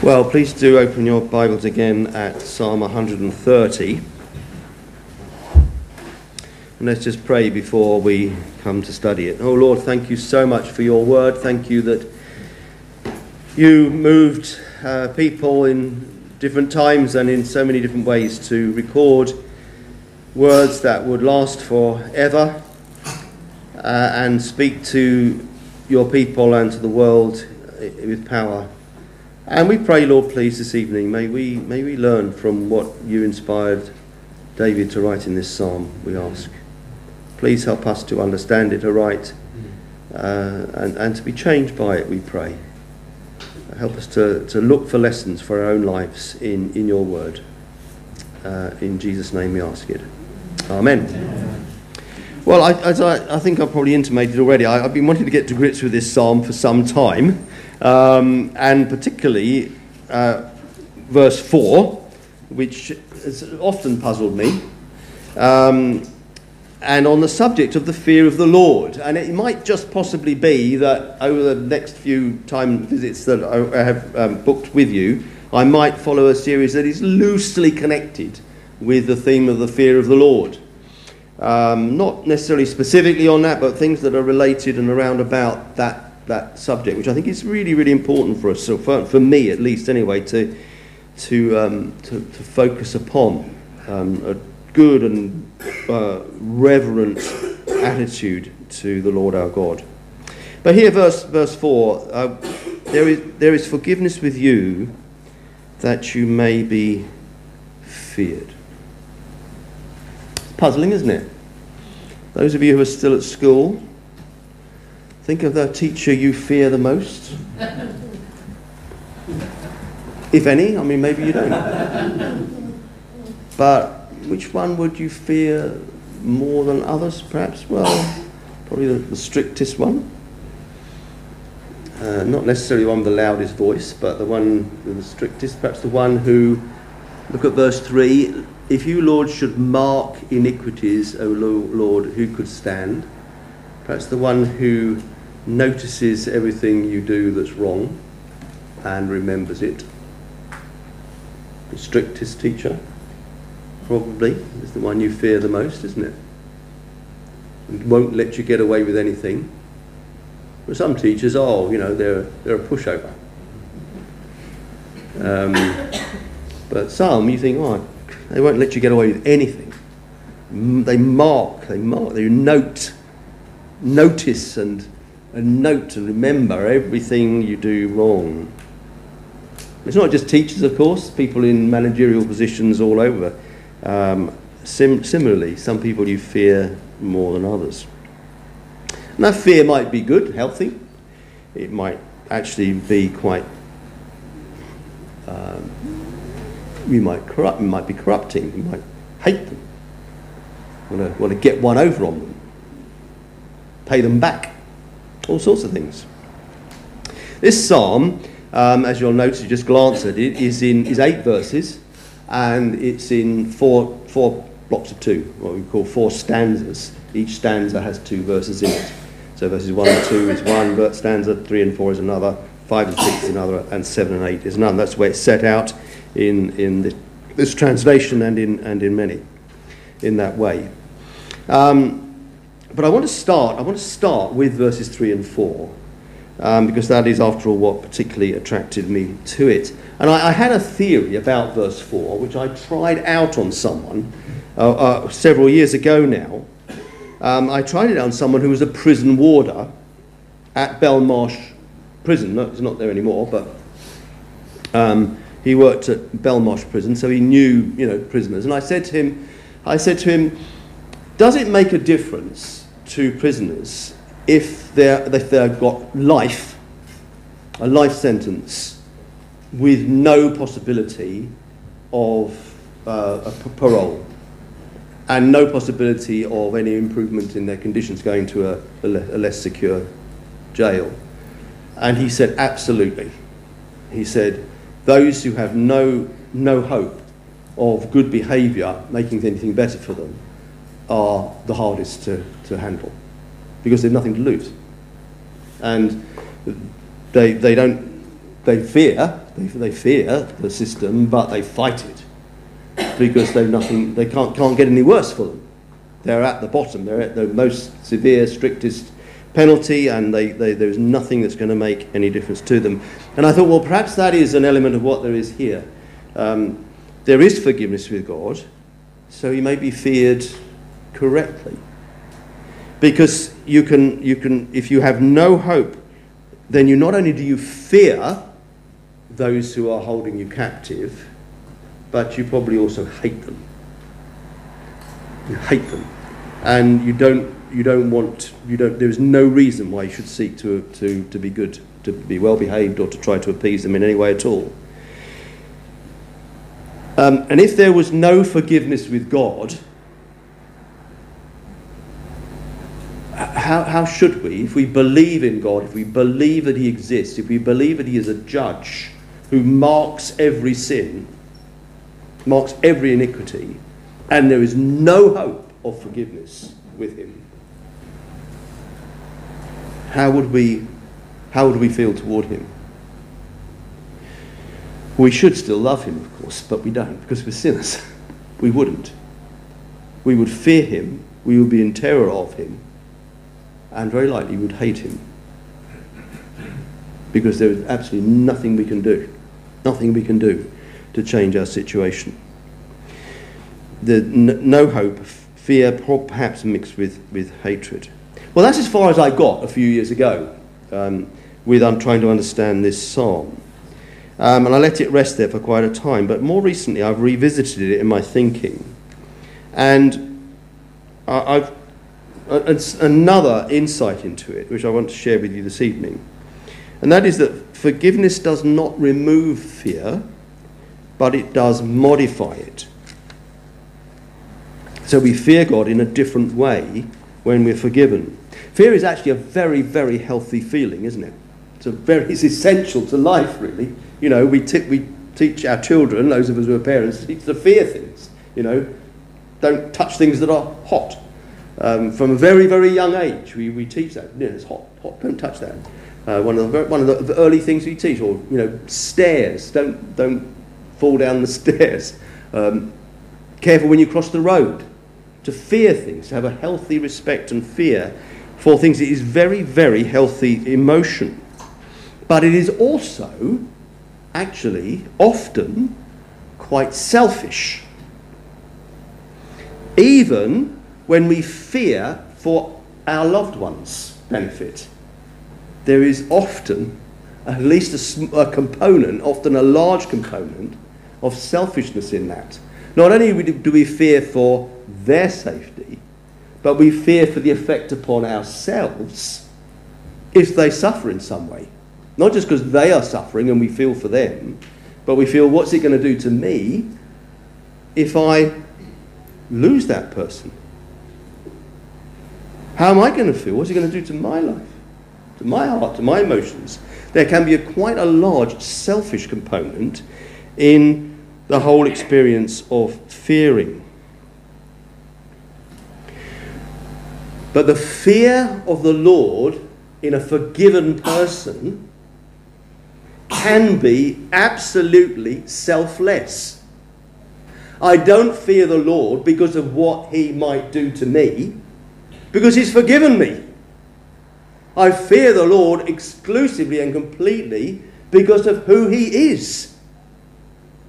Well, please do open your Bibles again at Psalm 130. And let's just pray before we come to study it. Oh Lord, thank you so much for your word. Thank you that you moved uh, people in different times and in so many different ways to record words that would last forever uh, and speak to your people and to the world with power. And we pray, Lord, please, this evening, may we, may we learn from what you inspired David to write in this psalm, we ask. Please help us to understand it aright uh, and, and to be changed by it, we pray. Help us to, to look for lessons for our own lives in, in your word. Uh, in Jesus' name we ask it. Amen. Amen. Well, I, as I, I, think I've probably intimated already, I, have been wanting to get to grips with this psalm for some time um, and particularly uh, verse 4, which has often puzzled me. Um, and on the subject of the fear of the Lord. And it might just possibly be that over the next few time visits that I have um, booked with you, I might follow a series that is loosely connected with the theme of the fear of the Lord. Um, not necessarily specifically on that, but things that are related and around about that that subject, which I think is really, really important for us, so for, for me at least anyway, to, to, um, to, to, focus upon um, a good and uh, reverent attitude to the Lord our God. But here, verse, verse 4 uh, there, is, there is forgiveness with you that you may be feared. It's puzzling, isn't it? Those of you who are still at school, Think of the teacher you fear the most. if any, I mean, maybe you don't. But which one would you fear more than others, perhaps? Well, probably the, the strictest one. Uh, not necessarily the one with the loudest voice, but the one with the strictest, perhaps the one who, look at verse 3 if you, Lord, should mark iniquities, O Lord, who could stand? Perhaps the one who notices everything you do that's wrong and remembers it. The strictest teacher, probably, is the one you fear the most, isn't it? And won't let you get away with anything. But some teachers, oh, you know, they're, they're a pushover. Um, but some, you think, oh, they won't let you get away with anything. They mark, they mark, they note, notice and and note to remember everything you do wrong. It's not just teachers, of course, people in managerial positions all over. Um, sim- similarly, some people you fear more than others. And that fear might be good, healthy. It might actually be quite. Um, you might corrupt. Might be corrupting. You might hate them. Want to get one over on them. Pay them back all sorts of things. This psalm, um, as you'll notice, you just glance at it, is in is eight verses, and it's in four four blocks of two, what we call four stanzas. Each stanza has two verses in it. So verses one and two is one stanza, three and four is another, five and six is another, and seven and eight is another. That's the way it's set out in in this, this translation and in and in many, in that way. Um, but I want to start, I want to start with verses 3 and 4, um, because that is, after all, what particularly attracted me to it. And I, I had a theory about verse 4, which I tried out on someone uh, uh, several years ago now. Um, I tried it on someone who was a prison warder at Belmarsh Prison. No, he's not there anymore, but um, he worked at Belmarsh Prison, so he knew, you know, prisoners. And I said to him, I said to him, does it make a difference to prisoners if, they're, if they've got life, a life sentence, with no possibility of uh, parole and no possibility of any improvement in their conditions going to a, a, le- a less secure jail. And he said, absolutely. He said, those who have no, no hope of good behaviour making anything better for them are the hardest to, to handle because they've nothing to lose. And they, they don't, they fear They, they fear the system, but they fight it because they've nothing, they can't, can't get any worse for them. They're at the bottom, they're at the most severe, strictest penalty, and they, they, there's nothing that's going to make any difference to them. And I thought, well, perhaps that is an element of what there is here. Um, there is forgiveness with God, so he may be feared correctly. Because you can, you can, if you have no hope, then you not only do you fear those who are holding you captive, but you probably also hate them. You hate them. And you don't, you don't want, you don't, there is no reason why you should seek to, to, to be good, to be well behaved, or to try to appease them in any way at all. Um, and if there was no forgiveness with God, how, how should we, if we believe in God, if we believe that He exists, if we believe that He is a judge who marks every sin, marks every iniquity, and there is no hope of forgiveness with Him, how would we, how would we feel toward Him? We should still love Him, of course, but we don't because we're sinners. We wouldn't. We would fear Him, we would be in terror of Him and very likely would hate him because there is absolutely nothing we can do, nothing we can do to change our situation. The no hope, fear, perhaps mixed with, with hatred. Well, that's as far as I got a few years ago um, with I'm trying to understand this psalm. Um, and I let it rest there for quite a time. But more recently, I've revisited it in my thinking. And I've another insight into it, which I want to share with you this evening. And that is that forgiveness does not remove fear, but it does modify it. So we fear God in a different way when we're forgiven. Fear is actually a very, very healthy feeling, isn't it? It's, a very, it's essential to life, really. You know, we, t- we teach our children, those of us who are parents, to fear things. You know, don't touch things that are hot um, from a very, very young age, we, we teach that. You know, it's hot, hot, don't touch that. Uh, one of, the, one of the, the, early things we teach, or, you know, stairs, don't, don't fall down the stairs. Um, careful when you cross the road. To fear things, to have a healthy respect and fear for things. It is very, very healthy emotion. But it is also, actually, often quite selfish. Even when we fear for our loved ones' benefit. There is often at least a, a, component, often a large component, of selfishness in that. Not only do we fear for their safety, but we fear for the effect upon ourselves if they suffer in some way. Not just because they are suffering and we feel for them, but we feel what's it going to do to me if I lose that person? How am I going to feel? What's it going to do to my life, to my heart, to my emotions? There can be a, quite a large selfish component in the whole experience of fearing. But the fear of the Lord in a forgiven person can be absolutely selfless. I don't fear the Lord because of what he might do to me because He's forgiven me. I fear the Lord exclusively and completely because of who He is,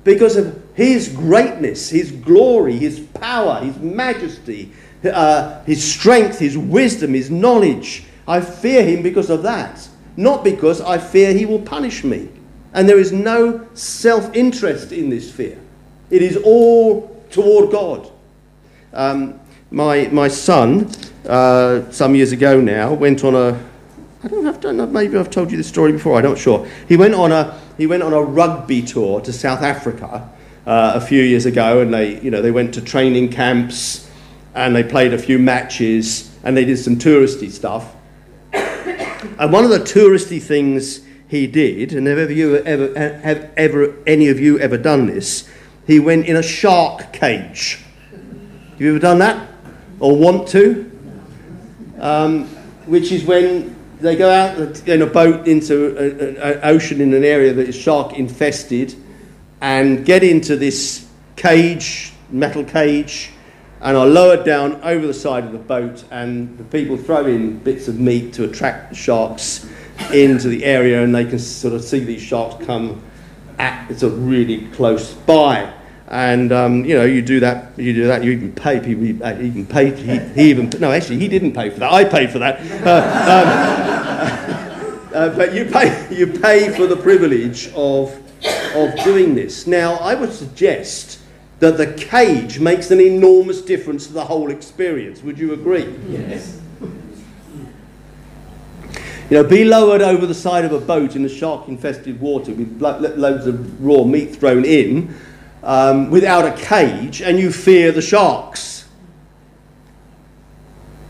because of His greatness, His glory, His power, His majesty, uh, His strength, His wisdom, His knowledge. I fear Him because of that, not because I fear He will punish me. And there is no self interest in this fear, it is all toward God. Um, my, my son uh, some years ago now, went on a, I don't know, done, maybe I've told you this story before, I'm not sure. He went on a, he went on a rugby tour to South Africa uh, a few years ago, and they, you know, they went to training camps, and they played a few matches, and they did some touristy stuff. and one of the touristy things he did, and have ever, you ever, have ever any of you ever done this? He went in a shark cage. Have you ever done that? Or want to? Um, which is when they go out in a boat into an ocean in an area that is shark infested and get into this cage, metal cage, and are lowered down over the side of the boat. And the people throw in bits of meat to attract the sharks into the area, and they can sort of see these sharks come at sort of really close by. And um, you know, you do that. You do that. You even pay people. You even pay. He, he, even no, actually, he didn't pay for that. I paid for that. Uh, um, uh, but you pay. You pay for the privilege of of doing this. Now, I would suggest that the cage makes an enormous difference to the whole experience. Would you agree? Yes. You know, be lowered over the side of a boat in the shark infested water with loads of raw meat thrown in um, without a cage, and you fear the sharks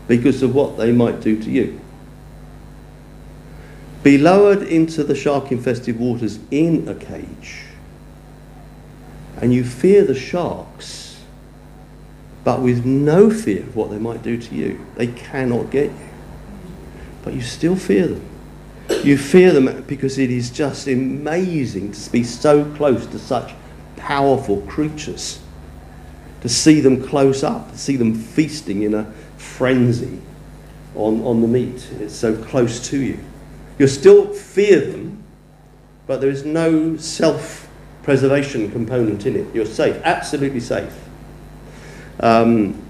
because of what they might do to you. Be lowered into the shark infested waters in a cage, and you fear the sharks, but with no fear of what they might do to you. They cannot get you, but you still fear them. You fear them because it is just amazing to be so close to such powerful creatures. To see them close up, to see them feasting in a frenzy on, on the meat. It's so close to you. You still fear them, but there is no self preservation component in it. You're safe, absolutely safe. Um,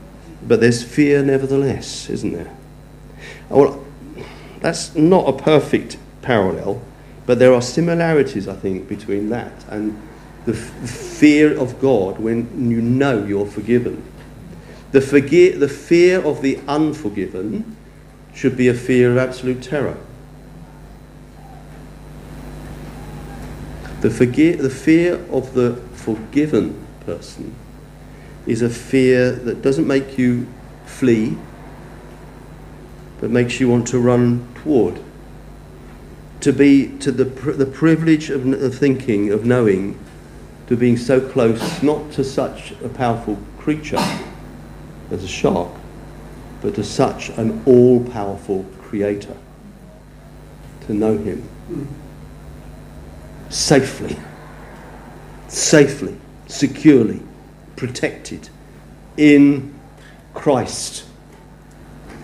but there's fear nevertheless, isn't there? Well, that's not a perfect parallel, but there are similarities, I think, between that and the fear of God when you know you're forgiven. The, forgi- the fear of the unforgiven should be a fear of absolute terror. The, forgi- the fear of the forgiven person is a fear that doesn't make you flee, but makes you want to run toward. To be to the, the privilege of, of thinking, of knowing to being so close, not to such a powerful creature as a shark, but to such an all powerful creator. To know him safely, safely, securely, protected in Christ,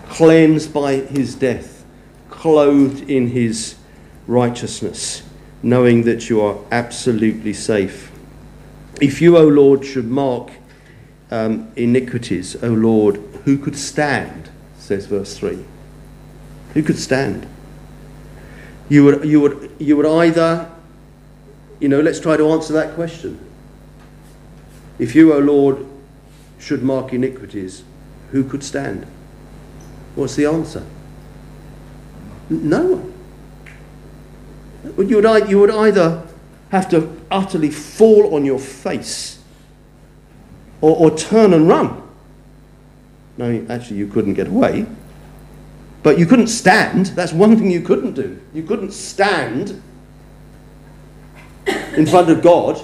cleansed by his death, clothed in his righteousness, knowing that you are absolutely safe if you, O Lord, should mark um, iniquities, O Lord, who could stand? Says verse 3. Who could stand? You would, you would, you would either, you know, let's try to answer that question. If you, O Lord, should mark iniquities, who could stand? What's the answer? No one. You would, you would either have to utterly fall on your face or, or turn and run. No, actually, you couldn't get away. But you couldn't stand. That's one thing you couldn't do. You couldn't stand in front of God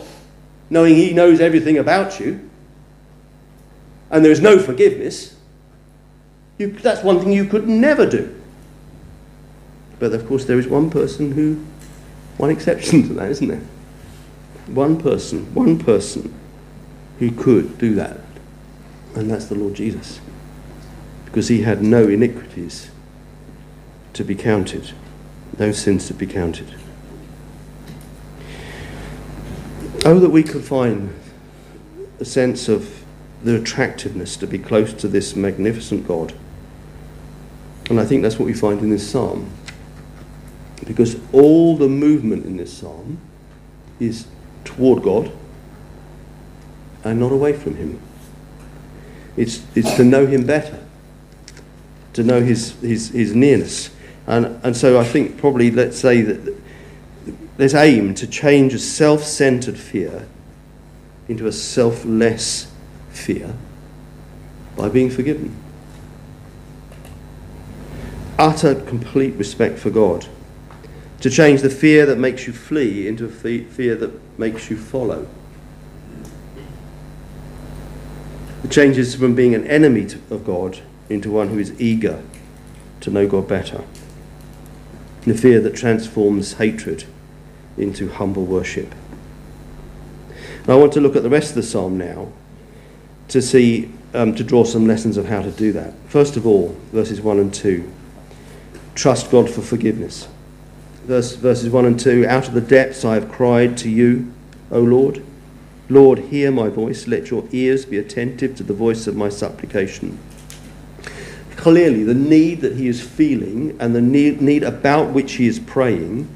knowing He knows everything about you and there is no forgiveness. You, that's one thing you could never do. But of course, there is one person who, one exception to that, isn't there? One person, one person who could do that, and that's the Lord Jesus. Because he had no iniquities to be counted, no sins to be counted. Oh, that we could find a sense of the attractiveness to be close to this magnificent God. And I think that's what we find in this psalm. Because all the movement in this psalm is toward God and not away from Him. It's, it's to know Him better, to know His, his, his nearness. And, and so I think probably let's say that let's aim to change a self centered fear into a selfless fear by being forgiven. Utter complete respect for God to change the fear that makes you flee into a fear that makes you follow. It changes from being an enemy of God into one who is eager to know God better. the fear that transforms hatred into humble worship. I want to look at the rest of the psalm now to see, um, to draw some lessons of how to do that. First of all, verses 1 and 2. Trust God for forgiveness. Verse, verses 1 and 2 Out of the depths I have cried to you, O Lord. Lord, hear my voice. Let your ears be attentive to the voice of my supplication. Clearly, the need that he is feeling and the need, need about which he is praying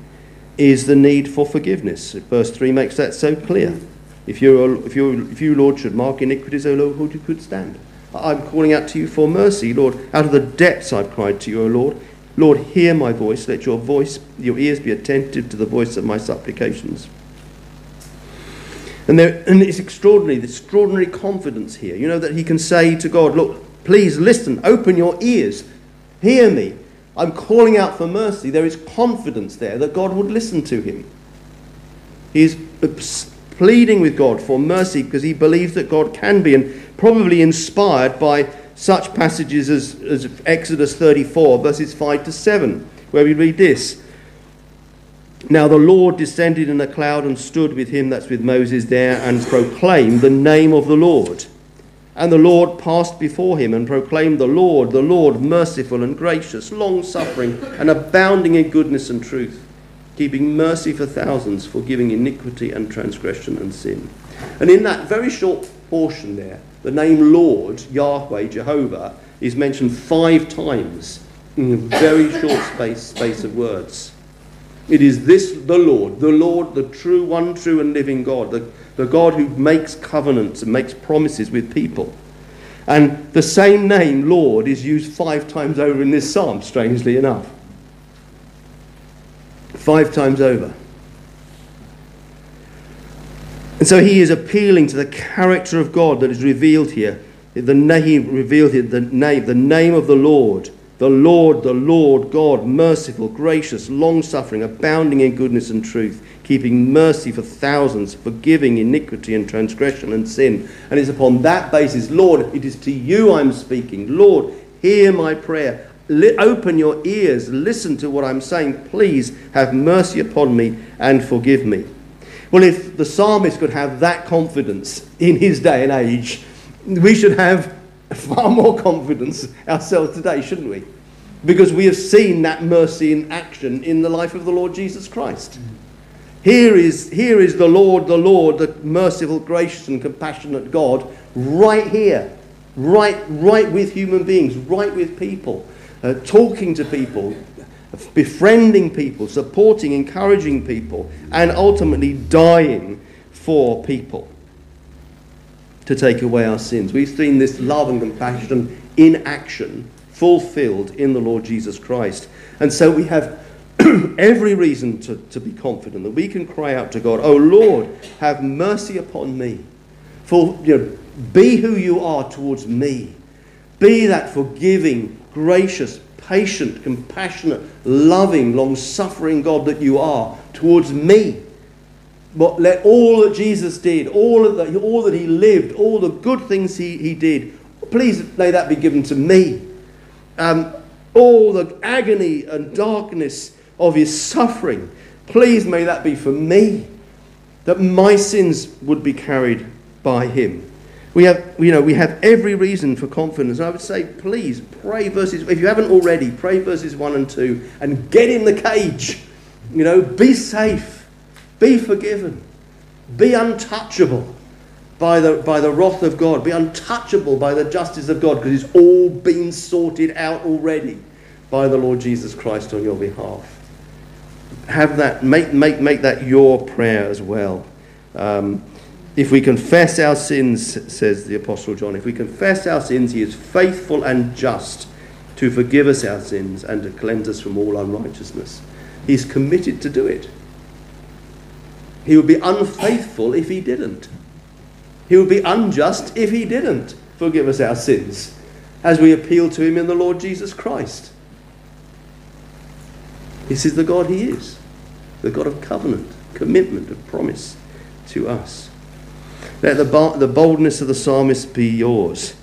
is the need for forgiveness. Verse 3 makes that so clear. If you, if you, if you Lord, should mark iniquities, O Lord, who could stand? I'm calling out to you for mercy, Lord. Out of the depths I've cried to you, O Lord. Lord, hear my voice. Let your voice, your ears be attentive to the voice of my supplications. And, there, and it's extraordinary, the extraordinary confidence here. You know, that he can say to God, Look, please listen, open your ears, hear me. I'm calling out for mercy. There is confidence there that God would listen to him. He's pleading with God for mercy because he believes that God can be, and probably inspired by such passages as, as Exodus 34, verses 5 to 7, where we read this. Now the Lord descended in a cloud and stood with him, that's with Moses there, and proclaimed the name of the Lord. And the Lord passed before him and proclaimed, The Lord, the Lord, merciful and gracious, long suffering, and abounding in goodness and truth, keeping mercy for thousands, forgiving iniquity and transgression and sin. And in that very short portion there, the name Lord, Yahweh, Jehovah, is mentioned five times in a very short space, space of words. It is this, the Lord, the Lord, the true, one true and living God, the, the God who makes covenants and makes promises with people. And the same name, Lord, is used five times over in this psalm, strangely enough. Five times over. And so he is appealing to the character of God that is revealed here. The name revealed here, the name, the name of the Lord. The Lord, the Lord God, merciful, gracious, long suffering, abounding in goodness and truth, keeping mercy for thousands, forgiving iniquity and transgression and sin. And it's upon that basis, Lord, it is to you I'm speaking. Lord, hear my prayer. open your ears, listen to what I'm saying. Please have mercy upon me and forgive me. Well, if the psalmist could have that confidence in his day and age, we should have far more confidence ourselves today, shouldn't we? Because we have seen that mercy in action in the life of the Lord Jesus Christ. Here is, here is the Lord, the Lord, the merciful, gracious, and compassionate God, right here, right, right with human beings, right with people, uh, talking to people, befriending people, supporting, encouraging people, and ultimately dying for people to take away our sins. We've seen this love and compassion in action, fulfilled in the Lord Jesus Christ. And so we have every reason to, to be confident that we can cry out to God, Oh Lord, have mercy upon me. For you know, be who you are towards me. Be that forgiving, gracious, patient, compassionate, loving, long suffering God that you are towards me. But let all that Jesus did, all that, all that he lived, all the good things he, he did, please may that be given to me. Um, all the agony and darkness of his suffering, please may that be for me. That my sins would be carried by him. We have, you know, we have every reason for confidence. I would say, please pray verses, if you haven't already, pray verses 1 and 2 and get in the cage. You know, be safe, be forgiven, be untouchable by the, by the wrath of God, be untouchable by the justice of God because it's all been sorted out already by the Lord Jesus Christ on your behalf. Have that, make, make, make that your prayer as well. Um, if we confess our sins, says the Apostle John, if we confess our sins, he is faithful and just to forgive us our sins and to cleanse us from all unrighteousness. He's committed to do it. He would be unfaithful if he didn't. He would be unjust if he didn't forgive us our sins as we appeal to him in the Lord Jesus Christ. This is the God he is the God of covenant, commitment, of promise to us. Let the, boldness of the psalmist be yours.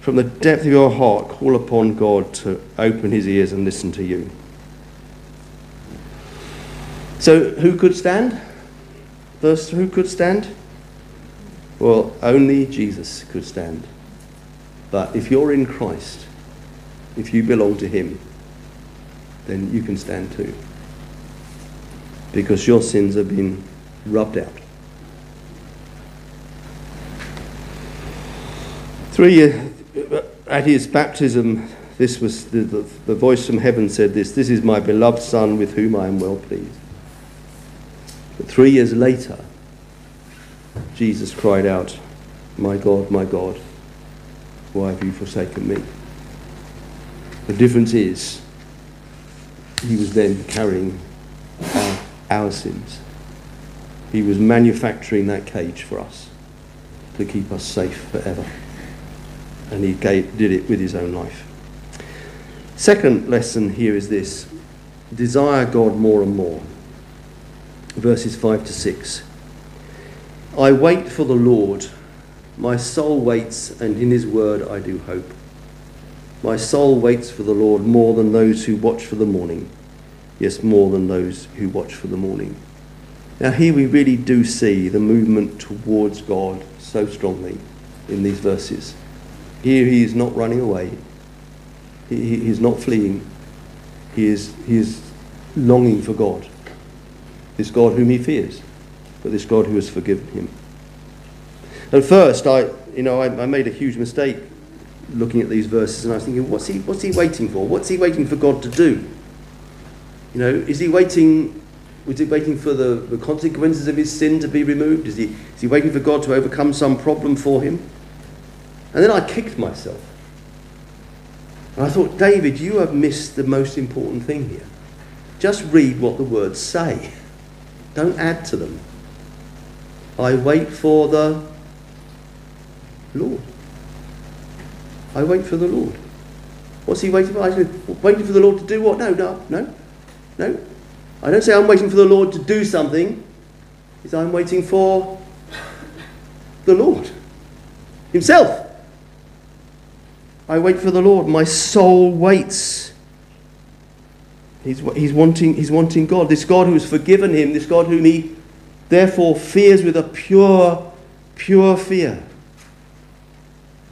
From the depth of your heart, call upon God to open his ears and listen to you. So, who could stand? Verse, who could stand? Well, only Jesus could stand. But if you're in Christ, if you belong to Him, then you can stand too. Because your sins have been rubbed out. Three, uh, at his baptism, this was the, the, the voice from heaven said this This is my beloved Son with whom I am well pleased. But three years later, Jesus cried out, My God, my God, why have you forsaken me? The difference is, he was then carrying our, our sins. He was manufacturing that cage for us to keep us safe forever. And he gave, did it with his own life. Second lesson here is this desire God more and more. Verses 5 to 6. I wait for the Lord. My soul waits, and in his word I do hope. My soul waits for the Lord more than those who watch for the morning. Yes, more than those who watch for the morning. Now, here we really do see the movement towards God so strongly in these verses. Here he is not running away, he, he is not fleeing. He is, he is longing for God. This God whom he fears, but this God who has forgiven him. At first, I, you know, I, I made a huge mistake looking at these verses, and I was thinking, what's he, what's he waiting for? What's he waiting for God to do? You know, is he waiting? Was he waiting for the, the consequences of his sin to be removed? Is he, is he waiting for God to overcome some problem for him? And then I kicked myself. And I thought, David, you have missed the most important thing here. Just read what the words say, don't add to them. I wait for the Lord. I wait for the Lord. What's he waiting for? I said, waiting for the Lord to do what? No, no, no, no. I don't say I'm waiting for the Lord to do something. It's I'm waiting for the Lord Himself. I wait for the Lord. My soul waits. He's, he's, wanting, he's wanting God, this God who has forgiven him, this God whom he therefore fears with a pure, pure fear.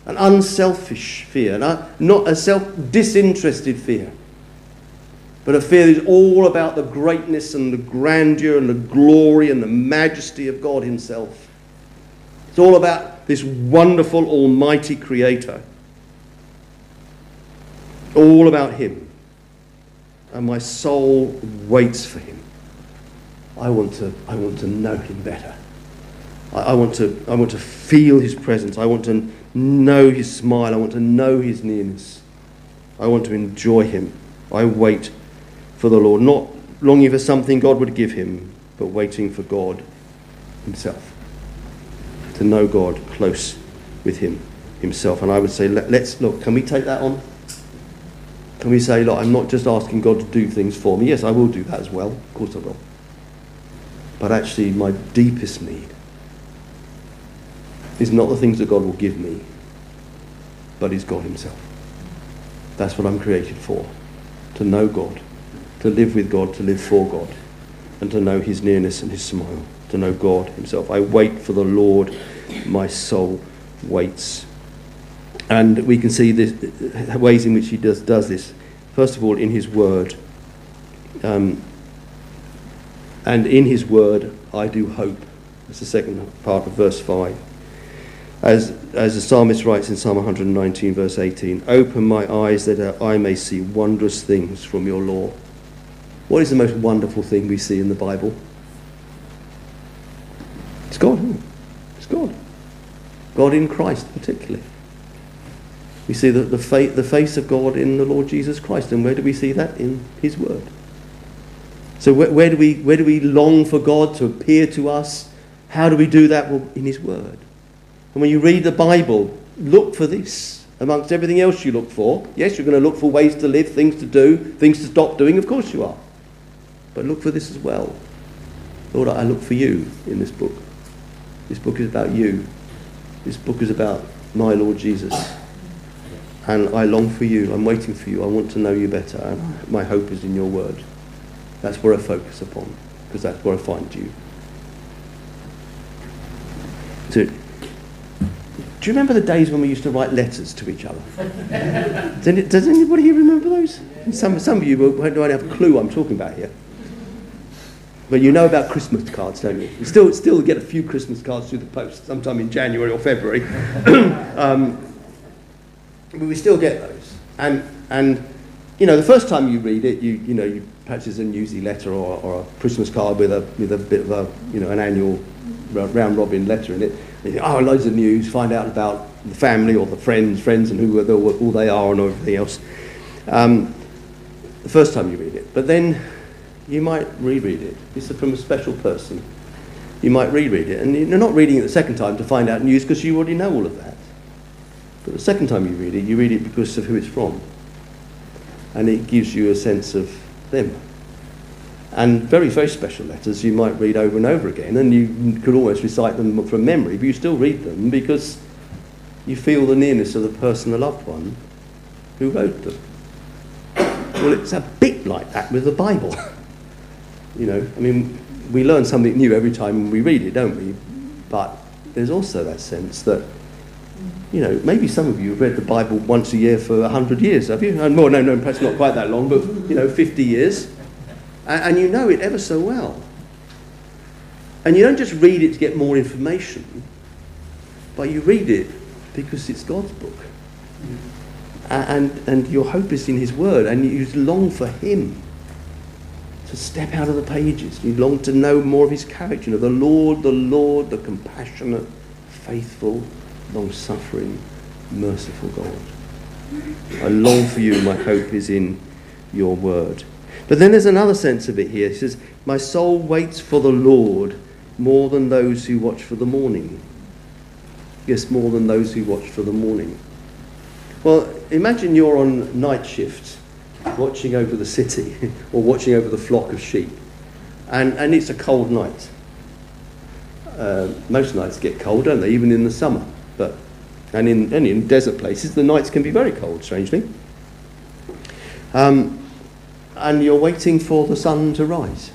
An unselfish fear, not a self disinterested fear, but a fear that is all about the greatness and the grandeur and the glory and the majesty of God Himself. It's all about this wonderful, almighty Creator all about Him. And my soul waits for Him. I want to, I want to know Him better. I, I, want to, I want to feel His presence. I want to know His smile. I want to know His nearness. I want to enjoy Him. I wait for the Lord, not longing for something God would give Him, but waiting for God Himself. To know God close with Him Himself. And I would say, let, let's look, can we take that on? Can we say, look, I'm not just asking God to do things for me. Yes, I will do that as well. Of course I will. But actually, my deepest need is not the things that God will give me, but is God Himself. That's what I'm created for. To know God, to live with God, to live for God, and to know His nearness and His smile, to know God Himself. I wait for the Lord, my soul waits and we can see the ways in which he does, does this. First of all, in his word. Um, and in his word, I do hope. That's the second part of verse 5. As, as the psalmist writes in Psalm 119, verse 18 Open my eyes that I may see wondrous things from your law. What is the most wonderful thing we see in the Bible? It's God. It's God. God in Christ, particularly. We see the, the, fa- the face of God in the Lord Jesus Christ. And where do we see that? In His Word. So where, where, do we, where do we long for God to appear to us? How do we do that? Well, in His Word. And when you read the Bible, look for this amongst everything else you look for. Yes, you're going to look for ways to live, things to do, things to stop doing. Of course you are. But look for this as well. Lord, I look for you in this book. This book is about you. This book is about my Lord Jesus. And I long for you. I'm waiting for you. I want to know you better. And my hope is in your word. That's where I focus upon. because that's where I find you. So, do you remember the days when we used to write letters to each other? does, does anybody here remember those? Some, some of you won't have a clue what I'm talking about here. But you know about Christmas cards, don't you? You still, still get a few Christmas cards through the post sometime in January or February. um, but we still get those. And, and, you know, the first time you read it, you, you know, you, perhaps it's a newsy letter or, or a Christmas card with a, with a bit of a, you know, an annual round robin letter in it. Think, oh, loads of news, find out about the family or the friends, friends and who all they are and everything else. Um, the first time you read it. But then you might reread it. Is from a special person. You might reread it. And you're not reading it the second time to find out news because you already know all of that. But the second time you read it, you read it because of who it's from. And it gives you a sense of them. And very, very special letters you might read over and over again, and you could almost recite them from memory, but you still read them because you feel the nearness of the person, the loved one, who wrote them. Well, it's a bit like that with the Bible. You know, I mean, we learn something new every time we read it, don't we? But there's also that sense that, you know, maybe some of you have read the Bible once a year for 100 years, have you? And more, no, no, perhaps not quite that long, but, you know, 50 years. And, and you know it ever so well. And you don't just read it to get more information, but you read it because it's God's book. And, and your hope is in His Word, and you long for Him to step out of the pages. You long to know more of his character. You know, the Lord, the Lord, the compassionate, faithful, long suffering, merciful God. I long for you, my hope is in your word. But then there's another sense of it here. He says, My soul waits for the Lord more than those who watch for the morning. Yes, more than those who watch for the morning. Well, imagine you're on night shift watching over the city or watching over the flock of sheep. And, and it's a cold night. Uh, most nights get cold, don't they, even in the summer. But, and, in, and in desert places, the nights can be very cold, strangely. Um, and you're waiting for the sun to rise.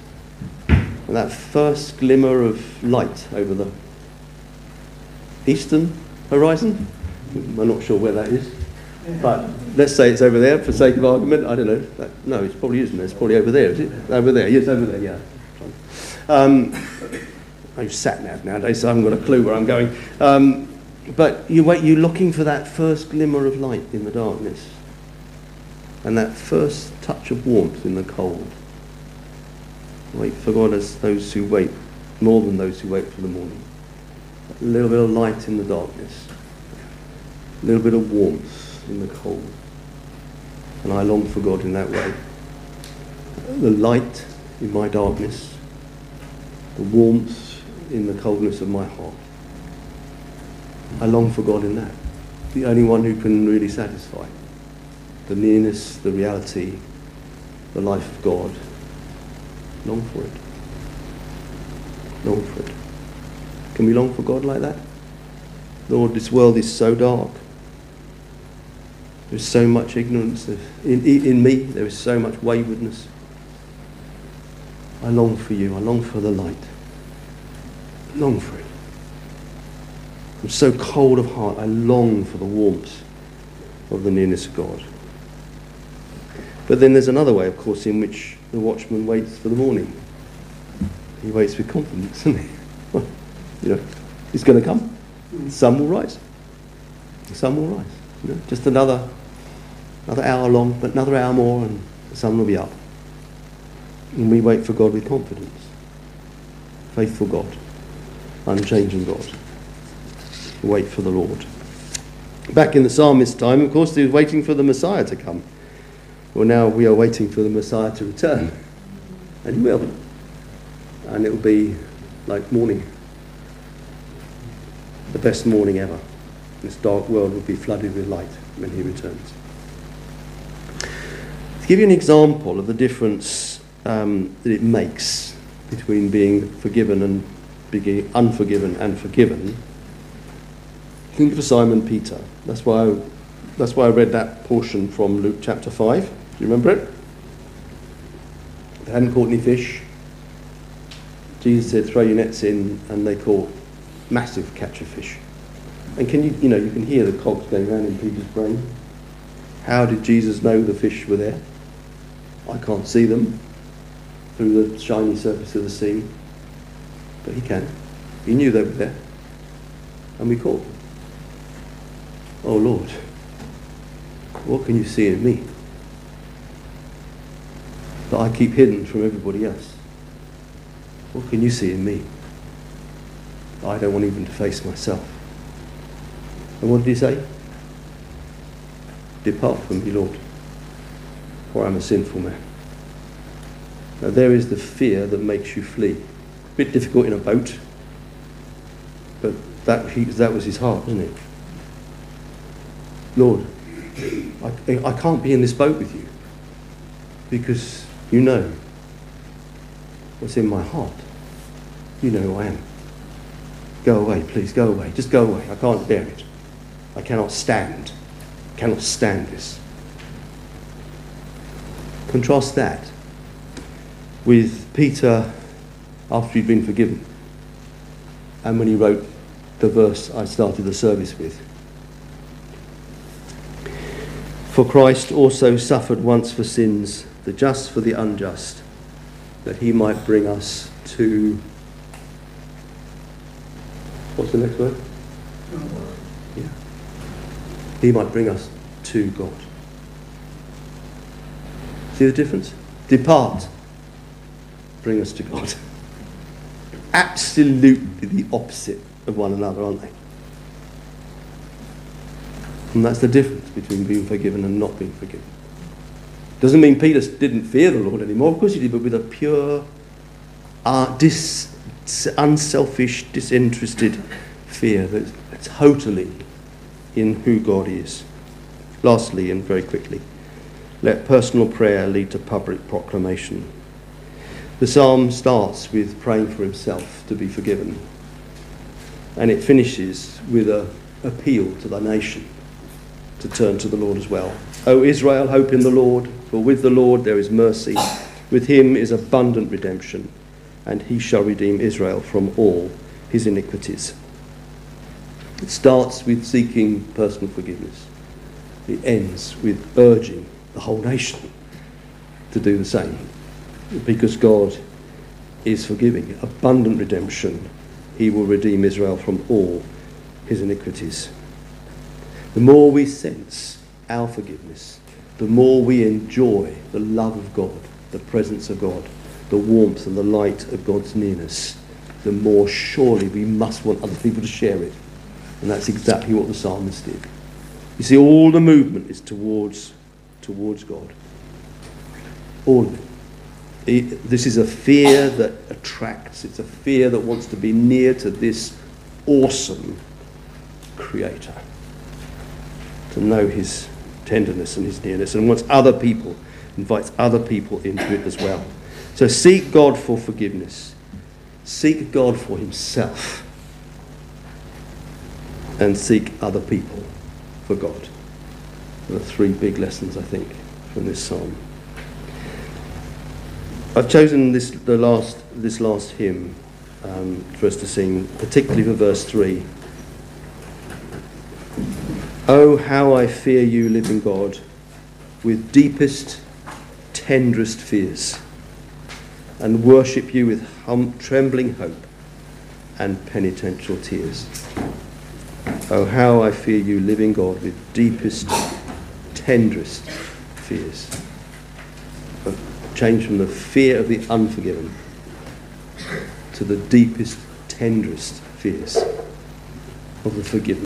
And that first glimmer of light over the eastern horizon. I'm not sure where that is. But let's say it's over there for sake of argument. I don't know. That, no, it probably isn't. It's probably over there, is it? Over there. Yes, over there, yeah. Um, I use sat nav nowadays, so I haven't got a clue where I'm going. Um, but you wait, you're looking for that first glimmer of light in the darkness and that first touch of warmth in the cold. Wait for God as those who wait, more than those who wait for the morning. A little bit of light in the darkness, a little bit of warmth in the cold. And I long for God in that way. The light in my darkness, the warmth in the coldness of my heart. I long for God in that. The only one who can really satisfy. The nearness, the reality, the life of God. Long for it. Long for it. Can we long for God like that? Lord, this world is so dark. There's so much ignorance. In, in me, there is so much waywardness. I long for you. I long for the light. Long for it. I'm so cold of heart. I long for the warmth of the nearness of God. But then there's another way, of course, in which the watchman waits for the morning. He waits with confidence, doesn't he? you know, he's going to come. The sun will rise. The sun will rise. You know, just another another hour long, but another hour more, and the sun will be up. And we wait for God with confidence. Faithful God, unchanging God. Wait for the Lord. Back in the psalmist's time, of course, he was waiting for the Messiah to come. Well, now we are waiting for the Messiah to return. And he will. And it will be like morning. The best morning ever. This dark world will be flooded with light when he returns To give you an example of the difference um, that it makes between being forgiven and being unforgiven and forgiven, think of Simon Peter. That's why I, that's why I read that portion from Luke chapter 5. Do you remember it? They hadn't caught any fish. Jesus said, throw your nets in, and they caught massive catch of fish. And can you, you know, you can hear the cogs going around in Peter's brain. How did Jesus know the fish were there? I can't see them through the shiny surface of the sea, but he can. He knew they were there, and we caught them. Oh Lord, what can you see in me that I keep hidden from everybody else? What can you see in me? I don't want even to face myself. And what did he say? Depart from me, Lord, for I'm a sinful man. Now, there is the fear that makes you flee. A bit difficult in a boat, but that, he, that was his heart, wasn't it? Lord, I, I can't be in this boat with you because you know what's in my heart. You know who I am. Go away, please, go away. Just go away. I can't bear it. I cannot stand. I cannot stand this. Contrast that with Peter after he'd been forgiven and when he wrote the verse I started the service with. For Christ also suffered once for sins, the just for the unjust, that he might bring us to. What's the next word? Yeah. He might bring us to God. See the difference? Depart, bring us to God. Absolutely the opposite of one another, aren't they? And that's the difference between being forgiven and not being forgiven. Doesn't mean Peter didn't fear the Lord anymore. Of course he did, but with a pure, uh, dis, unselfish, disinterested fear that's totally in who God is. Lastly, and very quickly, let personal prayer lead to public proclamation. The psalm starts with praying for himself to be forgiven, and it finishes with an appeal to the nation to turn to the Lord as well. O Israel, hope in the Lord, for with the Lord there is mercy, with him is abundant redemption, and he shall redeem Israel from all his iniquities. It starts with seeking personal forgiveness. It ends with urging the whole nation to do the same. Because God is forgiving, abundant redemption. He will redeem Israel from all his iniquities. The more we sense our forgiveness, the more we enjoy the love of God, the presence of God, the warmth and the light of God's nearness, the more surely we must want other people to share it. And that's exactly what the psalmist did. You see, all the movement is towards, towards God. All of it. This is a fear that attracts, it's a fear that wants to be near to this awesome Creator to know his tenderness and his nearness and wants other people, invites other people into it as well. So seek God for forgiveness, seek God for himself, and seek other people for God. Are three big lessons, I think, from this psalm. I've chosen this, the last, this last hymn um, for us to sing, particularly for verse 3. Oh, how I fear you, living God, with deepest, tenderest fears, and worship you with hum- trembling hope and penitential tears. Oh, how I fear you, living God, with deepest, tenderest fears. Change from the fear of the unforgiven to the deepest, tenderest fears of the forgiven.